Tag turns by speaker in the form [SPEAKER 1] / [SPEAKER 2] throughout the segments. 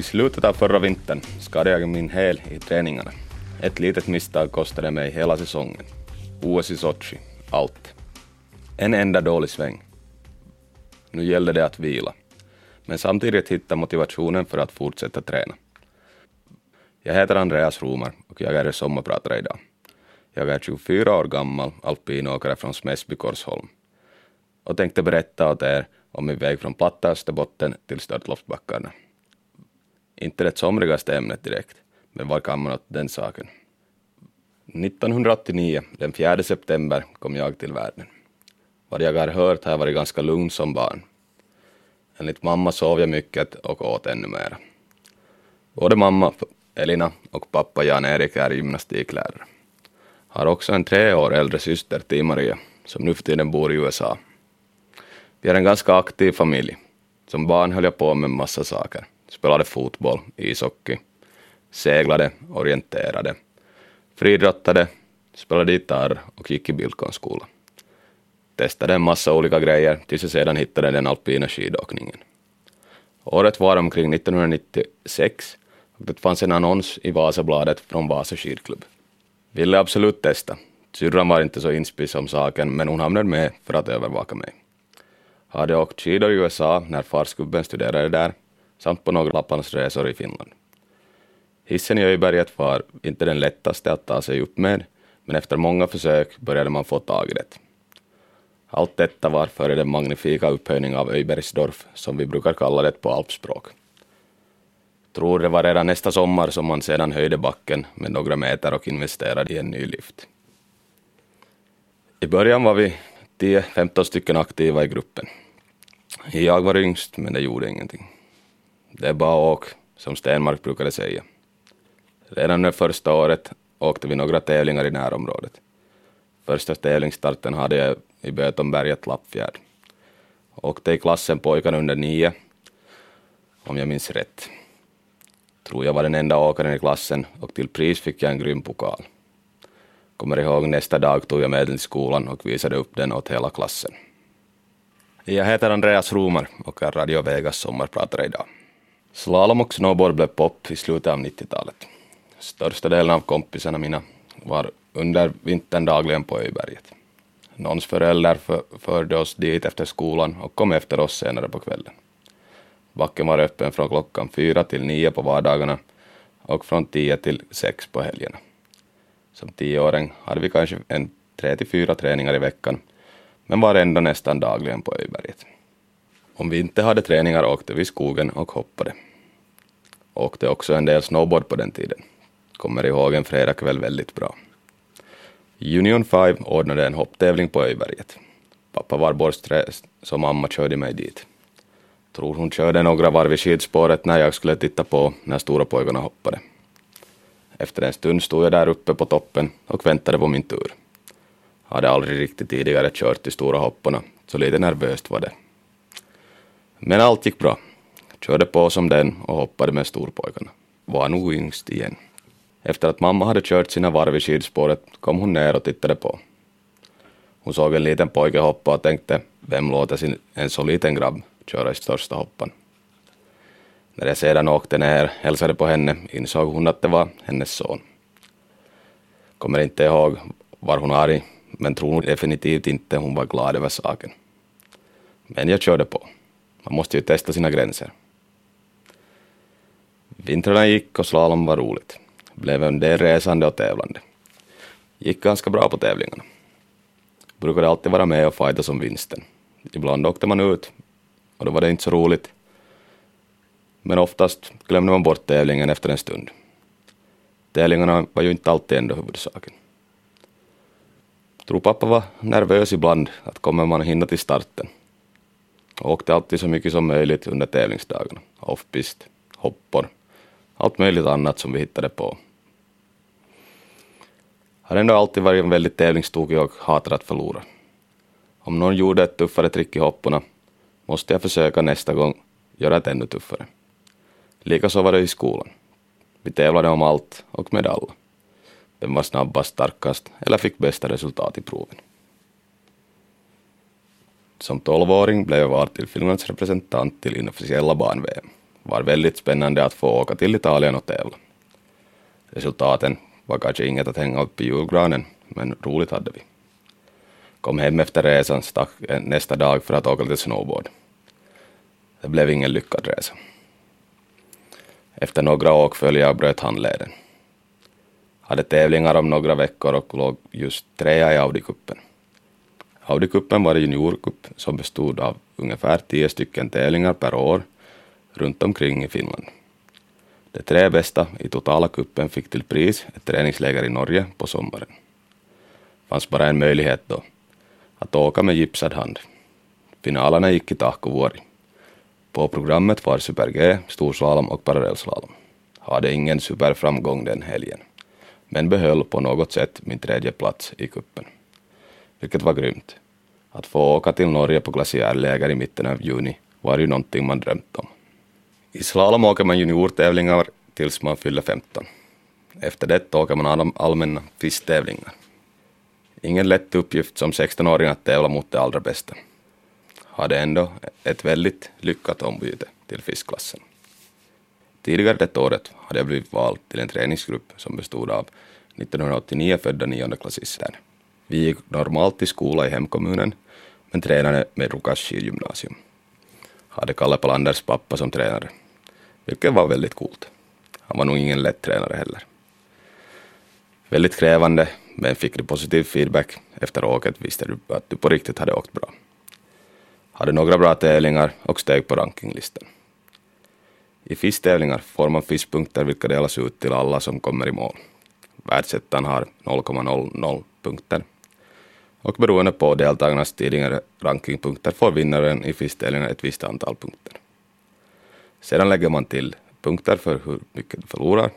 [SPEAKER 1] I slutet av förra vintern skadade jag min häl i träningarna. Ett litet misstag kostade mig hela säsongen. OS i Sochi, allt. En enda dålig sväng. Nu gällde det att vila, men samtidigt hitta motivationen för att fortsätta träna. Jag heter Andreas Romar och jag är er sommarpratare idag. Jag är 24 år gammal alpinåkare från Smäsby Korsholm och tänkte berätta åt er om min väg från platta Österbotten till Störtloppsbackarna. Inte det somrigaste ämnet direkt, men var kan man åt den saken? 1989, den 4 september, kom jag till världen. Vad jag har hört har jag varit ganska lugn som barn. Enligt mamma sov jag mycket och åt ännu mera. Både mamma Elina och pappa Jan-Erik är gymnastiklärare. Har också en tre år äldre syster, Tia-Maria, som nu för tiden bor i USA. Vi är en ganska aktiv familj. Som barn höll jag på med massa saker. Spelade fotboll, ishockey, seglade, orienterade, friidrottade, spelade gitarr och gick i bildkonstskola. Testade en massa olika grejer tills jag sedan hittade den alpina skidåkningen. Året var omkring 1996 och det fanns en annons i Vasabladet från Vasa skidklubb. Ville absolut testa. Syrran var inte så inspis om saken, men hon hamnade med för att övervaka mig. Hade åkt skidor i USA när farsgubben studerade där, samt på några Lapplandsresor i Finland. Hissen i Öjberget var inte den lättaste att ta sig upp med, men efter många försök började man få tag i det. Allt detta var före den magnifika upphöjning av Öjbergsdorf, som vi brukar kalla det på alpspråk. Tror det var redan nästa sommar som man sedan höjde backen med några meter och investerade i en ny lift. I början var vi 10-15 stycken aktiva i gruppen. Jag var yngst, men det gjorde ingenting. Det är bara åk, som Stenmark brukade säga. Redan under första året åkte vi några tävlingar i närområdet. Första tävlingsstarten hade jag i Bötonberget, Lappfjärd. Åkte i klassen pojkarna under nio, om jag minns rätt. Tror jag var den enda åkaren i klassen och till pris fick jag en grym pokal. Kommer ihåg nästa dag tog jag med den till skolan och visade upp den åt hela klassen. Jag heter Andreas Romar och är Radio Vegas sommarpratare idag. Slalom och snowboard blev pop i slutet av 90-talet. Största delen av kompisarna mina var under vintern dagligen på Öjberget. Någons förälder för, förde oss dit efter skolan och kom efter oss senare på kvällen. Backen var öppen från klockan fyra till nio på vardagarna och från tio till sex på helgerna. Som tioåring hade vi kanske en tre till fyra träningar i veckan, men var ändå nästan dagligen på Öjberget. Om vi inte hade träningar åkte vi i skogen och hoppade. Åkte också en del snowboard på den tiden. Kommer ihåg en fredagkväll väldigt bra. Union 5 ordnade en hopptävling på Öjberget. Pappa var borsträst, så mamma körde mig dit. Tror hon körde några varv i skidspåret när jag skulle titta på när stora pojkarna hoppade. Efter en stund stod jag där uppe på toppen och väntade på min tur. Hade aldrig riktigt tidigare kört de stora hopporna, så lite nervöst var det. Men allt gick bra. Körde på som den och hoppade med storpojkarna. Var nog yngst igen. Efter att mamma hade kört sina varv i skidspåret kom hon ner och tittade på. Hon såg en liten pojke hoppa och tänkte, vem låter sin, en så liten grabb köra i största hoppan? När jag sedan åkte ner, hälsade på henne, insåg hon att det var hennes son. Kommer inte ihåg, var hon arg, men tror definitivt inte hon var glad över saken. Men jag körde på. Man måste ju testa sina gränser. Vintrarna gick och slalom var roligt. Blev en del resande och tävlande. Gick ganska bra på tävlingarna. Brukade alltid vara med och fighta som vinsten. Ibland åkte man ut och då var det inte så roligt. Men oftast glömde man bort tävlingen efter en stund. Tävlingarna var ju inte alltid ändå huvudsaken. Tror pappa var nervös ibland att kommer man hinna till starten. Och åkte alltid så mycket som möjligt under tävlingsdagarna. Offpist, hoppor, allt möjligt annat som vi hittade på. Har ändå alltid varit väldigt tävlingstokig och hatar att förlora. Om någon gjorde ett tuffare trick i hopporna måste jag försöka nästa gång göra ett ännu tuffare. Likaså var det i skolan. Vi tävlade om allt och med alla. Vem var snabbast, starkast eller fick bästa resultat i proven. Som tolvåring blev jag vald till Finlands representant till inofficiella barn-VM. var väldigt spännande att få åka till Italien och tävla. Resultaten var kanske inget att hänga upp i julgranen, men roligt hade vi. Kom hem efter resan, stack nästa dag för att åka lite snowboard. Det blev ingen lyckad resa. Efter några åkföljare bröt handleden. Hade tävlingar om några veckor och låg just trea i Audi-cupen. Audi-cupen var en juniorcup som bestod av ungefär tio stycken tävlingar per år runt omkring i Finland. De tre bästa i totala kuppen fick till pris ett träningsläger i Norge på sommaren. fanns bara en möjlighet då, att åka med gipsad hand. Finalerna gick i Tahkovuori. På programmet var super-G, storslalom och parallellslalom. Hade ingen superframgång den helgen, men behöll på något sätt min tredje plats i kuppen. Vilket var grymt. Att få åka till Norge på glaciärläger i mitten av juni var ju någonting man drömt om. I slalom åker man juniortävlingar tills man fyller 15. Efter det åker man allmänna fisktävlingar. Ingen lätt uppgift som 16-åring att tävla mot det allra bästa. Hade ändå ett väldigt lyckat ombyte till fiskklassen. Tidigare det året hade jag blivit vald till en träningsgrupp som bestod av 1989 födda niondeklassister. Vi gick normalt i skola i hemkommunen, men tränade med Rukas skidgymnasium. Hade Kalle Palanders pappa som tränare, vilket var väldigt coolt. Han var nog ingen lätt tränare heller. Väldigt krävande, men fick du positiv feedback efter åket visste du att du på riktigt hade åkt bra. Hade några bra tävlingar och steg på rankinglistan. I FIS-tävlingar får man FIS-punkter vilka delas ut till alla som kommer i mål. Världsettan har 0,00 punkter och beroende på deltagarnas tidigare rankingpunkter får vinnaren i FIS-tävlingar ett visst antal punkter. Sedan lägger man till punkter för hur mycket du förlorar.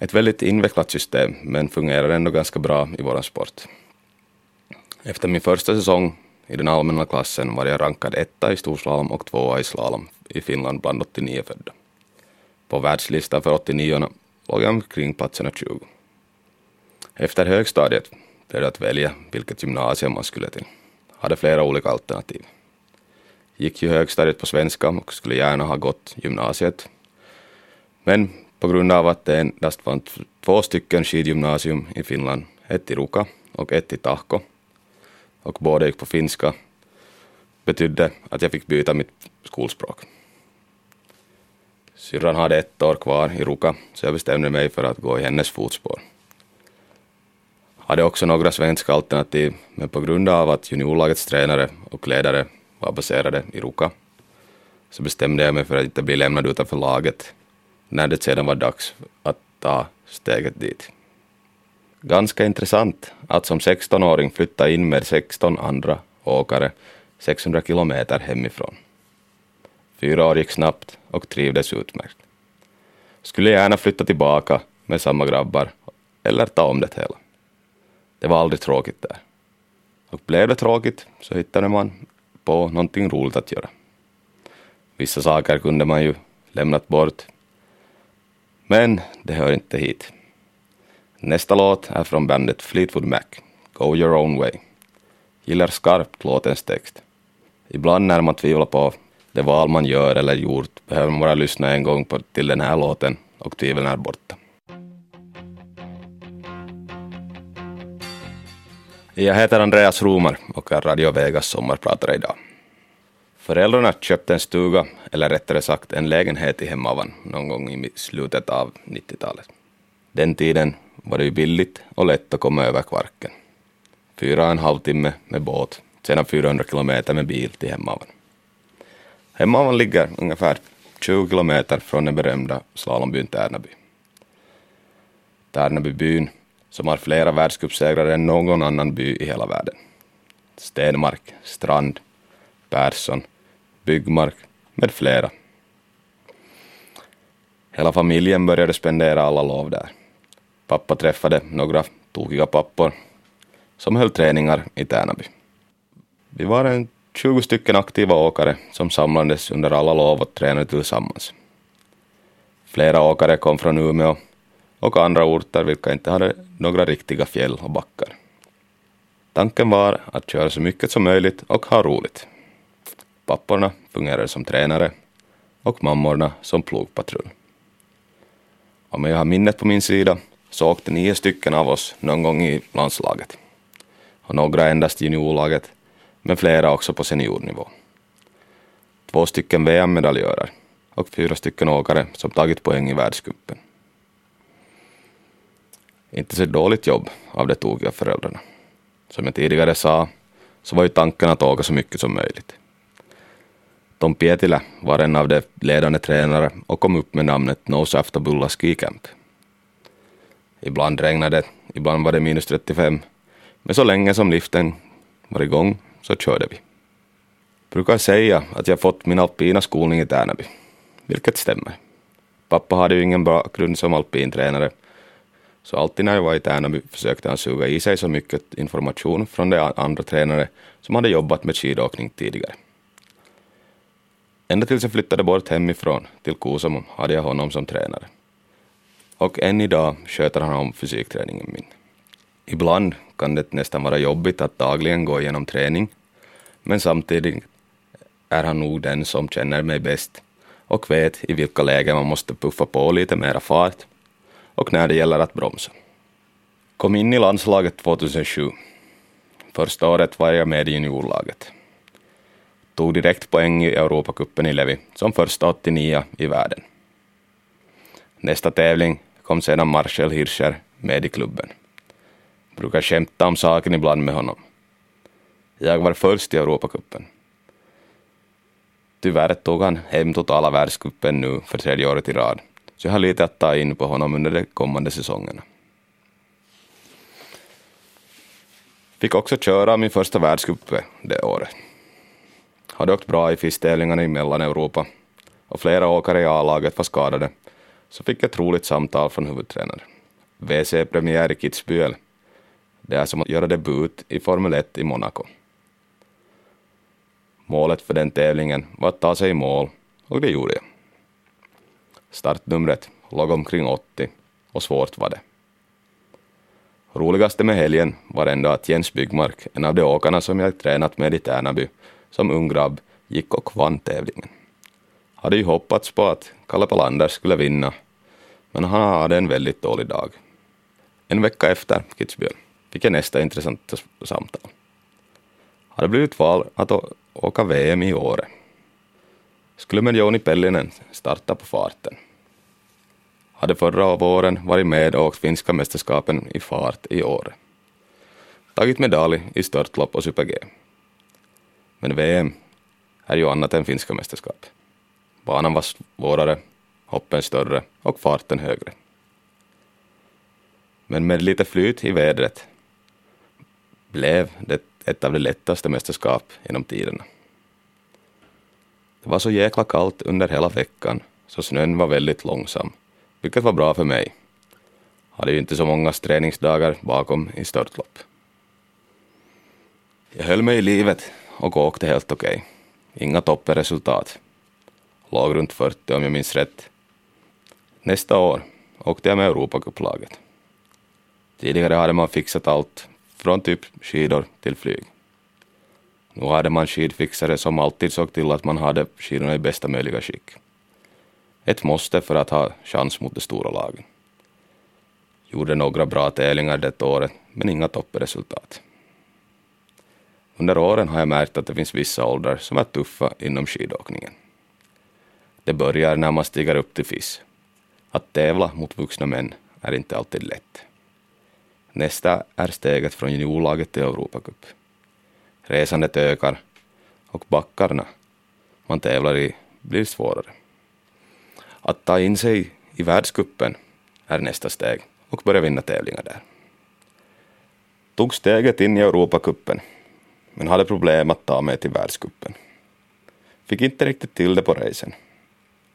[SPEAKER 1] Ett väldigt invecklat system, men fungerar ändå ganska bra i vår sport. Efter min första säsong i den allmänna klassen var jag rankad etta i storslalom och tvåa i slalom i Finland bland 89 födda. På världslistan för 89 låg jag omkring platserna 20. Efter högstadiet blev det att välja vilket gymnasium man skulle till. Hade flera olika alternativ. Gick ju högstadiet på svenska och skulle gärna ha gått gymnasiet. Men på grund av att det endast fanns två stycken skidgymnasium i Finland, ett i Ruka och ett i Tahko, och båda gick på finska, betydde att jag fick byta mitt skolspråk. Syrran hade ett år kvar i Ruka, så jag bestämde mig för att gå i hennes fotspår. Hade också några svenska alternativ, men på grund av att juniorlagets tränare och ledare var baserade i Ruka, så bestämde jag mig för att inte bli lämnad utanför laget när det sedan var dags att ta steget dit. Ganska intressant att som 16-åring flytta in med 16 andra åkare 600 kilometer hemifrån. Fyra år gick snabbt och trivdes utmärkt. Skulle gärna flytta tillbaka med samma grabbar eller ta om det hela. Det var aldrig tråkigt där. Och blev det tråkigt så hittade man på någonting roligt att göra. Vissa saker kunde man ju lämnat bort. Men det hör inte hit. Nästa låt är från bandet Fleetwood Mac, Go Your Own Way. Gillar skarpt låtens text. Ibland när man tvivlar på det val man gör eller gjort behöver man bara lyssna en gång på, till den här låten och tvivlen är borta. Jag heter Andreas Romar och är Radio Vegas sommarpratare idag. Föräldrarna köpte en stuga, eller rättare sagt en lägenhet i Hemavan någon gång i slutet av 90-talet. Den tiden var det ju billigt och lätt att komma över Kvarken. Fyra och en halv timme med båt, sedan 400 kilometer med bil till Hemavan. Hemavan ligger ungefär 20 kilometer från den berömda slalombyn Tärnaby. Tärnabybyn som har flera världscupsegrar än någon annan by i hela världen. Stenmark, Strand, Persson, Byggmark med flera. Hela familjen började spendera alla lov där. Pappa träffade några tokiga pappor som höll träningar i Tärnaby. Vi var en 20 stycken aktiva åkare som samlades under alla lov och tränade tillsammans. Flera åkare kom från Umeå och andra orter vilka inte hade några riktiga fjäll och backar. Tanken var att köra så mycket som möjligt och ha roligt. Papporna fungerade som tränare och mammorna som plogpatrull. Om jag har minnet på min sida så åkte nio stycken av oss någon gång i landslaget. Och några endast i juniorlaget, men flera också på seniornivå. Två stycken VM-medaljörer och fyra stycken åkare som tagit poäng i världscupen. Inte så dåligt jobb av de tokiga föräldrarna. Som jag tidigare sa så var ju tanken att åka så mycket som möjligt. Tom Pietilä var en av de ledande tränare och kom upp med namnet Nose Saft Bulla Ski Camp. Ibland regnade det, ibland var det minus 35, men så länge som liften var igång så körde vi. Brukar säga att jag fått min alpina skolning i Tärnaby, vilket stämmer. Pappa hade ju ingen bakgrund som alpintränare, så alltid när jag var i Tärnaby försökte han suga i sig så mycket information från de andra tränare som hade jobbat med skidåkning tidigare. Ända tills jag flyttade bort hemifrån till Kuusamo hade jag honom som tränare. Och än idag sköter han om fysikträningen min. Ibland kan det nästan vara jobbigt att dagligen gå igenom träning, men samtidigt är han nog den som känner mig bäst och vet i vilka lägen man måste puffa på lite mera fart och när det gäller att bromsa. Kom in i landslaget 2007. Första året var jag med i juniorlaget. Tog direkt poäng i Europacupen i Levi som första 89 i världen. Nästa tävling kom sedan Marcel Hirscher med i klubben. Brukar skämta om saken ibland med honom. Jag var först i Europacupen. Tyvärr tog han hem totala världscupen nu för tredje året i rad, så jag har lite att ta in på honom under de kommande säsongerna. Fick också köra min första världscup det året. Hade åkt bra i FIS-tävlingarna i Mellaneuropa och flera åkare i A-laget var skadade, så fick jag ett roligt samtal från huvudtränaren. WC-premiär i Kitzbühel. Det är som att göra debut i Formel 1 i Monaco. Målet för den tävlingen var att ta sig i mål, och det gjorde jag. Startnumret låg omkring 80, och svårt var det. Roligaste med helgen var ändå att Jens Byggmark, en av de åkarna som jag tränat med i Tärnaby, som ung grabb gick och vann tävlingen. Hade ju hoppats på att Kalle Palander skulle vinna, men han hade en väldigt dålig dag. En vecka efter Kitzbühel fick jag nästa intressanta samtal. Hade blivit val att åka VM i Åre. Skulle med Joni Pellinen starta på farten. Hade förra våren varit med och åkt finska mästerskapen i fart i Åre. Tagit medalj i störtlopp och super-G. Men VM är ju annat än finska mästerskap. Banan var svårare, hoppen större och farten högre. Men med lite flyt i vädret blev det ett av de lättaste mästerskap genom tiderna. Det var så jäkla kallt under hela veckan så snön var väldigt långsam, vilket var bra för mig. Hade ju inte så många träningsdagar bakom i störtlopp. Jag höll mig i livet och åkte helt okej. Okay. Inga toppenresultat. Låg runt 40 om jag minns rätt. Nästa år åkte jag med Europacuplaget. Tidigare hade man fixat allt, från typ skidor till flyg. Nu hade man skidfixare som alltid såg till att man hade skidorna i bästa möjliga skick. Ett måste för att ha chans mot de stora lagen. Gjorde några bra tävlingar det året, men inga toppresultat. Under åren har jag märkt att det finns vissa åldrar som är tuffa inom skidåkningen. Det börjar när man stiger upp till FIS. Att tävla mot vuxna män är inte alltid lätt. Nästa är steget från juniorlaget till Europacup. Resandet ökar och backarna man tävlar i blir svårare. Att ta in sig i världskuppen är nästa steg och börja vinna tävlingar där. Tog steget in i Europacupen men hade problem att ta mig till världskuppen. Fick inte riktigt till det på racen.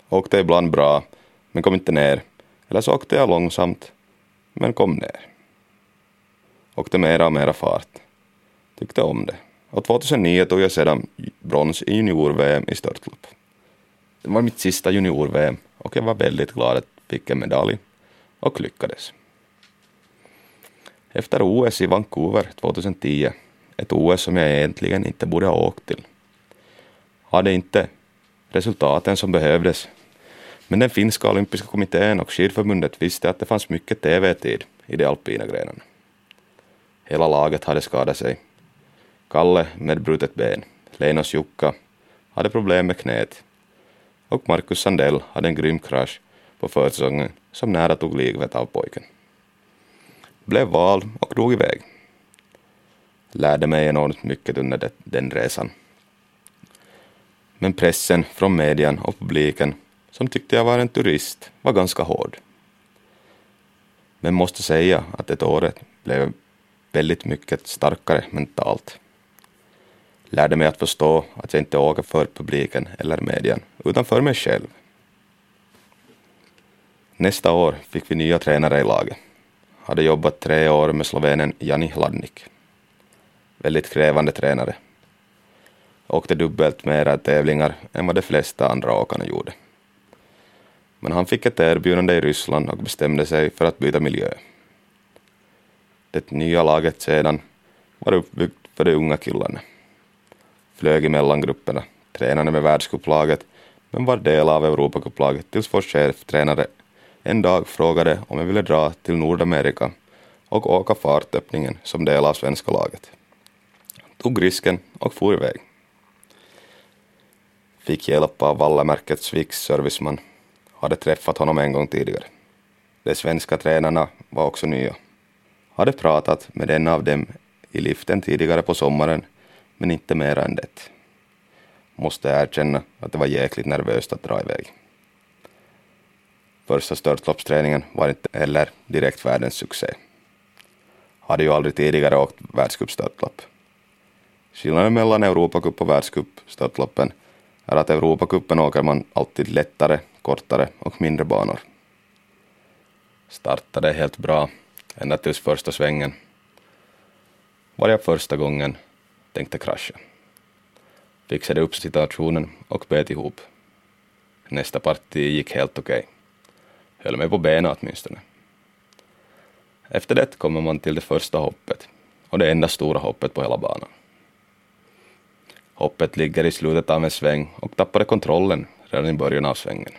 [SPEAKER 1] Åkte ibland bra, men kom inte ner. Eller så åkte jag långsamt, men kom ner. Åkte mera och mera fart. Tyckte om det. Och 2009 tog jag sedan brons i junior-VM i störtlopp. Det var mitt sista junior-VM och jag var väldigt glad att jag fick en medalj och lyckades. Efter OS i Vancouver 2010 ett OS som jag egentligen inte borde ha åkt till. Hade inte resultaten som behövdes. Men den finska olympiska kommittén och skidförbundet visste att det fanns mycket TV-tid i de alpina grenarna. Hela laget hade skadat sig. Kalle med brutet ben, Leinos Jukka hade problem med knät och Marcus Sandell hade en grym krasch på försäsongen som nära tog livet av pojken. Blev vald och drog iväg. Lärde mig enormt mycket under den resan. Men pressen från median och publiken, som tyckte jag var en turist, var ganska hård. Men måste säga att det året blev väldigt mycket starkare mentalt. Lärde mig att förstå att jag inte åker för publiken eller medien, utan för mig själv. Nästa år fick vi nya tränare i laget. Hade jobbat tre år med slovenen Jani Hladnik. Väldigt krävande tränare. Åkte dubbelt mera tävlingar än vad de flesta andra åkarna gjorde. Men han fick ett erbjudande i Ryssland och bestämde sig för att byta miljö. Det nya laget sedan var uppbyggt för de unga killarna. Flög i mellangrupperna, tränade med världscuplaget men var del av Europacuplaget tills vår cheftränare en dag frågade om jag ville dra till Nordamerika och åka fartöppningen som del av svenska laget. Tog risken och for iväg. Fick hjälp av Vallamärkets Swix serviceman. Hade träffat honom en gång tidigare. De svenska tränarna var också nya. Hade pratat med en av dem i liften tidigare på sommaren, men inte mer än det. Måste erkänna att det var jäkligt nervöst att dra iväg. Första störtloppsträningen var inte heller direkt världens succé. Hade ju aldrig tidigare åkt världscupstörtlopp. Skillnaden mellan Europacup och världscupstörtloppen är att Europacupen åker man alltid lättare, kortare och mindre banor. Startade helt bra ända tills första svängen. Var jag första gången tänkte krascha. Fixade upp situationen och bet ihop. Nästa parti gick helt okej. Okay höll mig på benen åtminstone. Efter det kommer man till det första hoppet och det enda stora hoppet på hela banan. Hoppet ligger i slutet av en sväng och tappade kontrollen redan i början av svängen.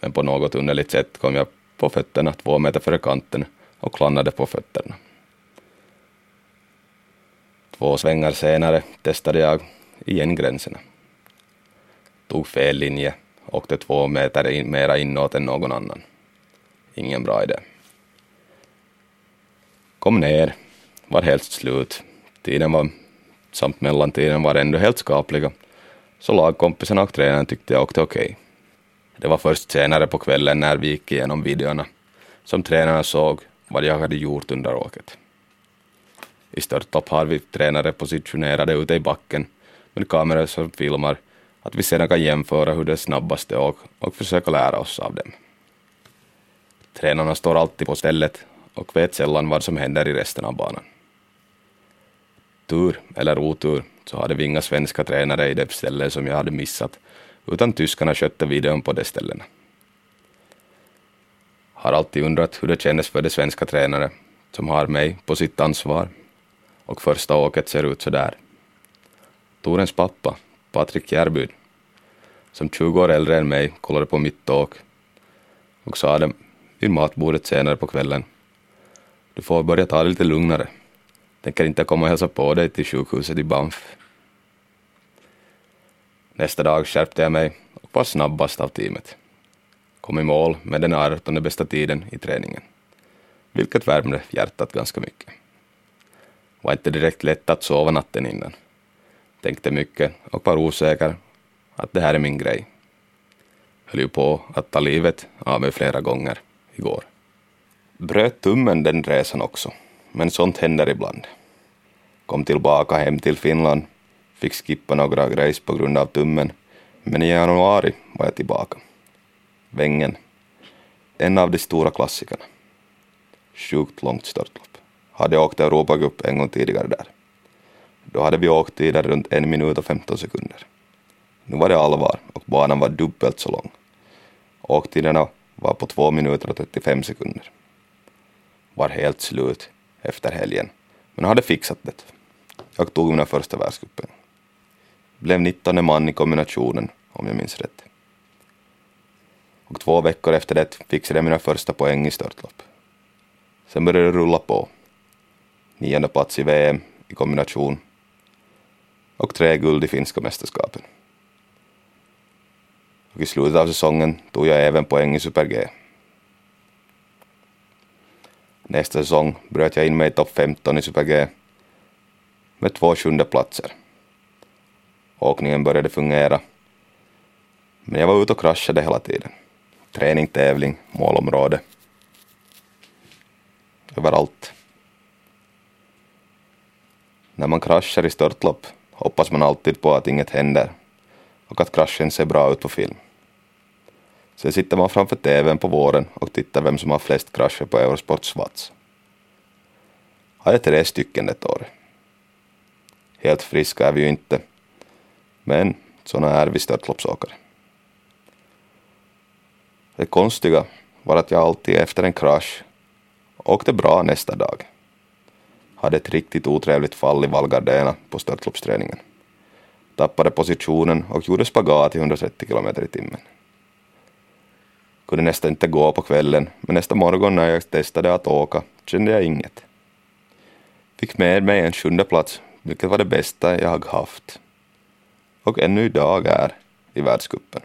[SPEAKER 1] Men på något underligt sätt kom jag på fötterna två meter före kanten och landade på fötterna. Två svängar senare testade jag igen gränserna. Tog fel linje åkte två meter in, mera inåt än någon annan. Ingen bra idé. Kom ner, var helt slut. Tiden var, samt mellantiden var ändå helt skapliga, så lagkompisarna och tränaren tyckte jag åkte okej. Okay. Det var först senare på kvällen när vi gick igenom videorna som tränarna såg vad jag hade gjort under åket. I störtlopp har vi tränare positionerade ute i backen med kameror som filmar att vi sedan kan jämföra hur det snabbaste och, och försöka lära oss av dem. Tränarna står alltid på stället och vet sällan vad som händer i resten av banan. Tur eller otur så hade vi inga svenska tränare i det ställe som jag hade missat, utan tyskarna skötte videon på de ställena. Har alltid undrat hur det kändes för de svenska tränare som har mig på sitt ansvar och första åket ser ut så där. Torens pappa Patrik Järbyd, som 20 år äldre än mig, kollade på mitt åk och sa det vid matbordet senare på kvällen. Du får börja ta det lite lugnare. Tänker inte komma och hälsa på dig till sjukhuset i Banff. Nästa dag skärpte jag mig och var snabbast av teamet. Kom i mål med den 18 bästa tiden i träningen, vilket värmde hjärtat ganska mycket. Var inte direkt lätt att sova natten innan tänkte mycket och var osäker att det här är min grej. Höll ju på att ta livet av mig flera gånger igår. Bröt tummen den resan också, men sånt händer ibland. Kom tillbaka hem till Finland, fick skippa några grejs på grund av tummen, men i januari var jag tillbaka. Vängen, en av de stora klassikerna. Sjukt långt störtlopp. Hade åkt Europacup en gång tidigare där. Då hade vi åkt tider runt en minut och 15 sekunder. Nu var det allvar och banan var dubbelt så lång. Åktiderna var på 2 minuter och 35 sekunder. Var helt slut efter helgen, men hade fixat det. Jag tog mina första världscupen. blev 19 man i kombinationen, om jag minns rätt. Och två veckor efter det fixade jag mina första poäng i störtlopp. Sen började det rulla på. Nionde plats i VM i kombination och tre guld i finska mästerskapen. Och i slutet av säsongen tog jag även poäng i Super-G. Nästa säsong bröt jag in mig i topp 15 i Super-G med två sjunde platser. Åkningen började fungera, men jag var ute och kraschade hela tiden. Träning, tävling, målområde. Överallt. När man kraschar i störtlopp hoppas man alltid på att inget händer och att kraschen ser bra ut på film. Sen sitter man framför TVn på våren och tittar vem som har flest krascher på Eurosport Svats. Har jag tre stycken det år. Helt friska är vi ju inte, men såna är vi störtloppsåkare. Det konstiga var att jag alltid efter en krasch åkte bra nästa dag. Hade ett riktigt otrevligt fall i Val på störtloppsträningen. Tappade positionen och gjorde spagat i 130 km i timmen. Kunde nästan inte gå på kvällen, men nästa morgon när jag testade att åka kände jag inget. Fick med mig en sjunde plats, vilket var det bästa jag haft. Och ännu idag är i världscupen.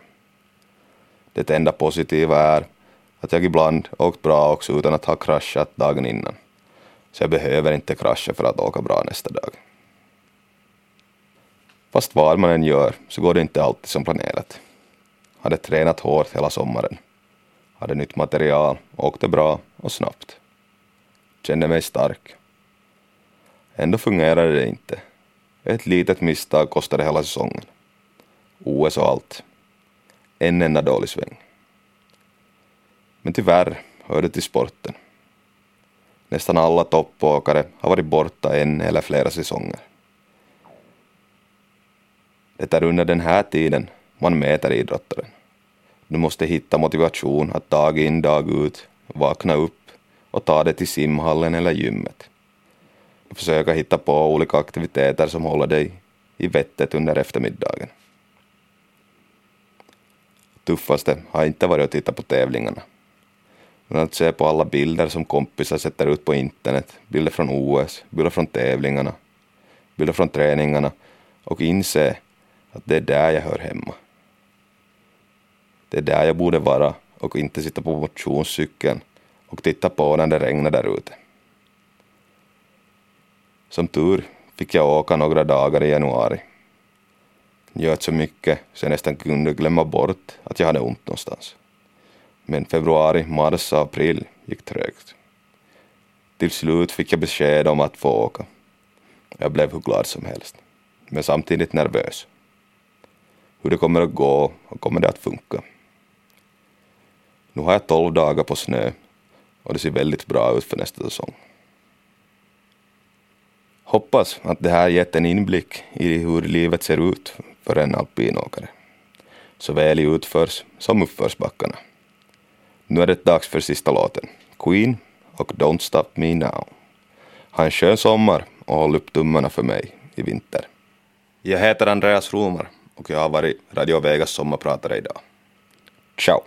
[SPEAKER 1] Det enda positiva är att jag ibland åkt bra också utan att ha kraschat dagen innan. Så jag behöver inte krascha för att åka bra nästa dag. Fast vad man än gör så går det inte alltid som planerat. Hade tränat hårt hela sommaren. Hade nytt material, åkte bra och snabbt. Kände mig stark. Ändå fungerade det inte. Ett litet misstag kostade hela säsongen. OS och allt. En enda dålig sväng. Men tyvärr hör det till sporten. Nästan alla toppåkare har varit borta en eller flera säsonger. Det är under den här tiden man mäter idrottaren. Du måste hitta motivation att dag in dag ut vakna upp och ta det till simhallen eller gymmet. Försöka hitta på olika aktiviteter som håller dig i vettet under eftermiddagen. Tuffaste har inte varit att titta på tävlingarna. Men att se på alla bilder som kompisar sätter ut på internet, bilder från OS, bilder från tävlingarna, bilder från träningarna och inse att det är där jag hör hemma. Det är där jag borde vara och inte sitta på motionscykeln och titta på när det regnar där ute. Som tur fick jag åka några dagar i januari. Njöt så mycket så jag nästan kunde glömma bort att jag hade ont någonstans. Men februari, mars och april gick trögt. Till slut fick jag besked om att få åka. Jag blev hur glad som helst, men samtidigt nervös. Hur det kommer att gå och kommer det att funka? Nu har jag tolv dagar på snö och det ser väldigt bra ut för nästa säsong. Hoppas att det här gett en inblick i hur livet ser ut för en alpinåkare, såväl i utförs som uppförsbackarna. Nu är det dags för sista låten, Queen och Don't Stop Me Now. Ha en skön sommar och håll upp tummarna för mig i vinter. Jag heter Andreas Romar och jag har varit Radio Vegas sommarpratare idag. Ciao!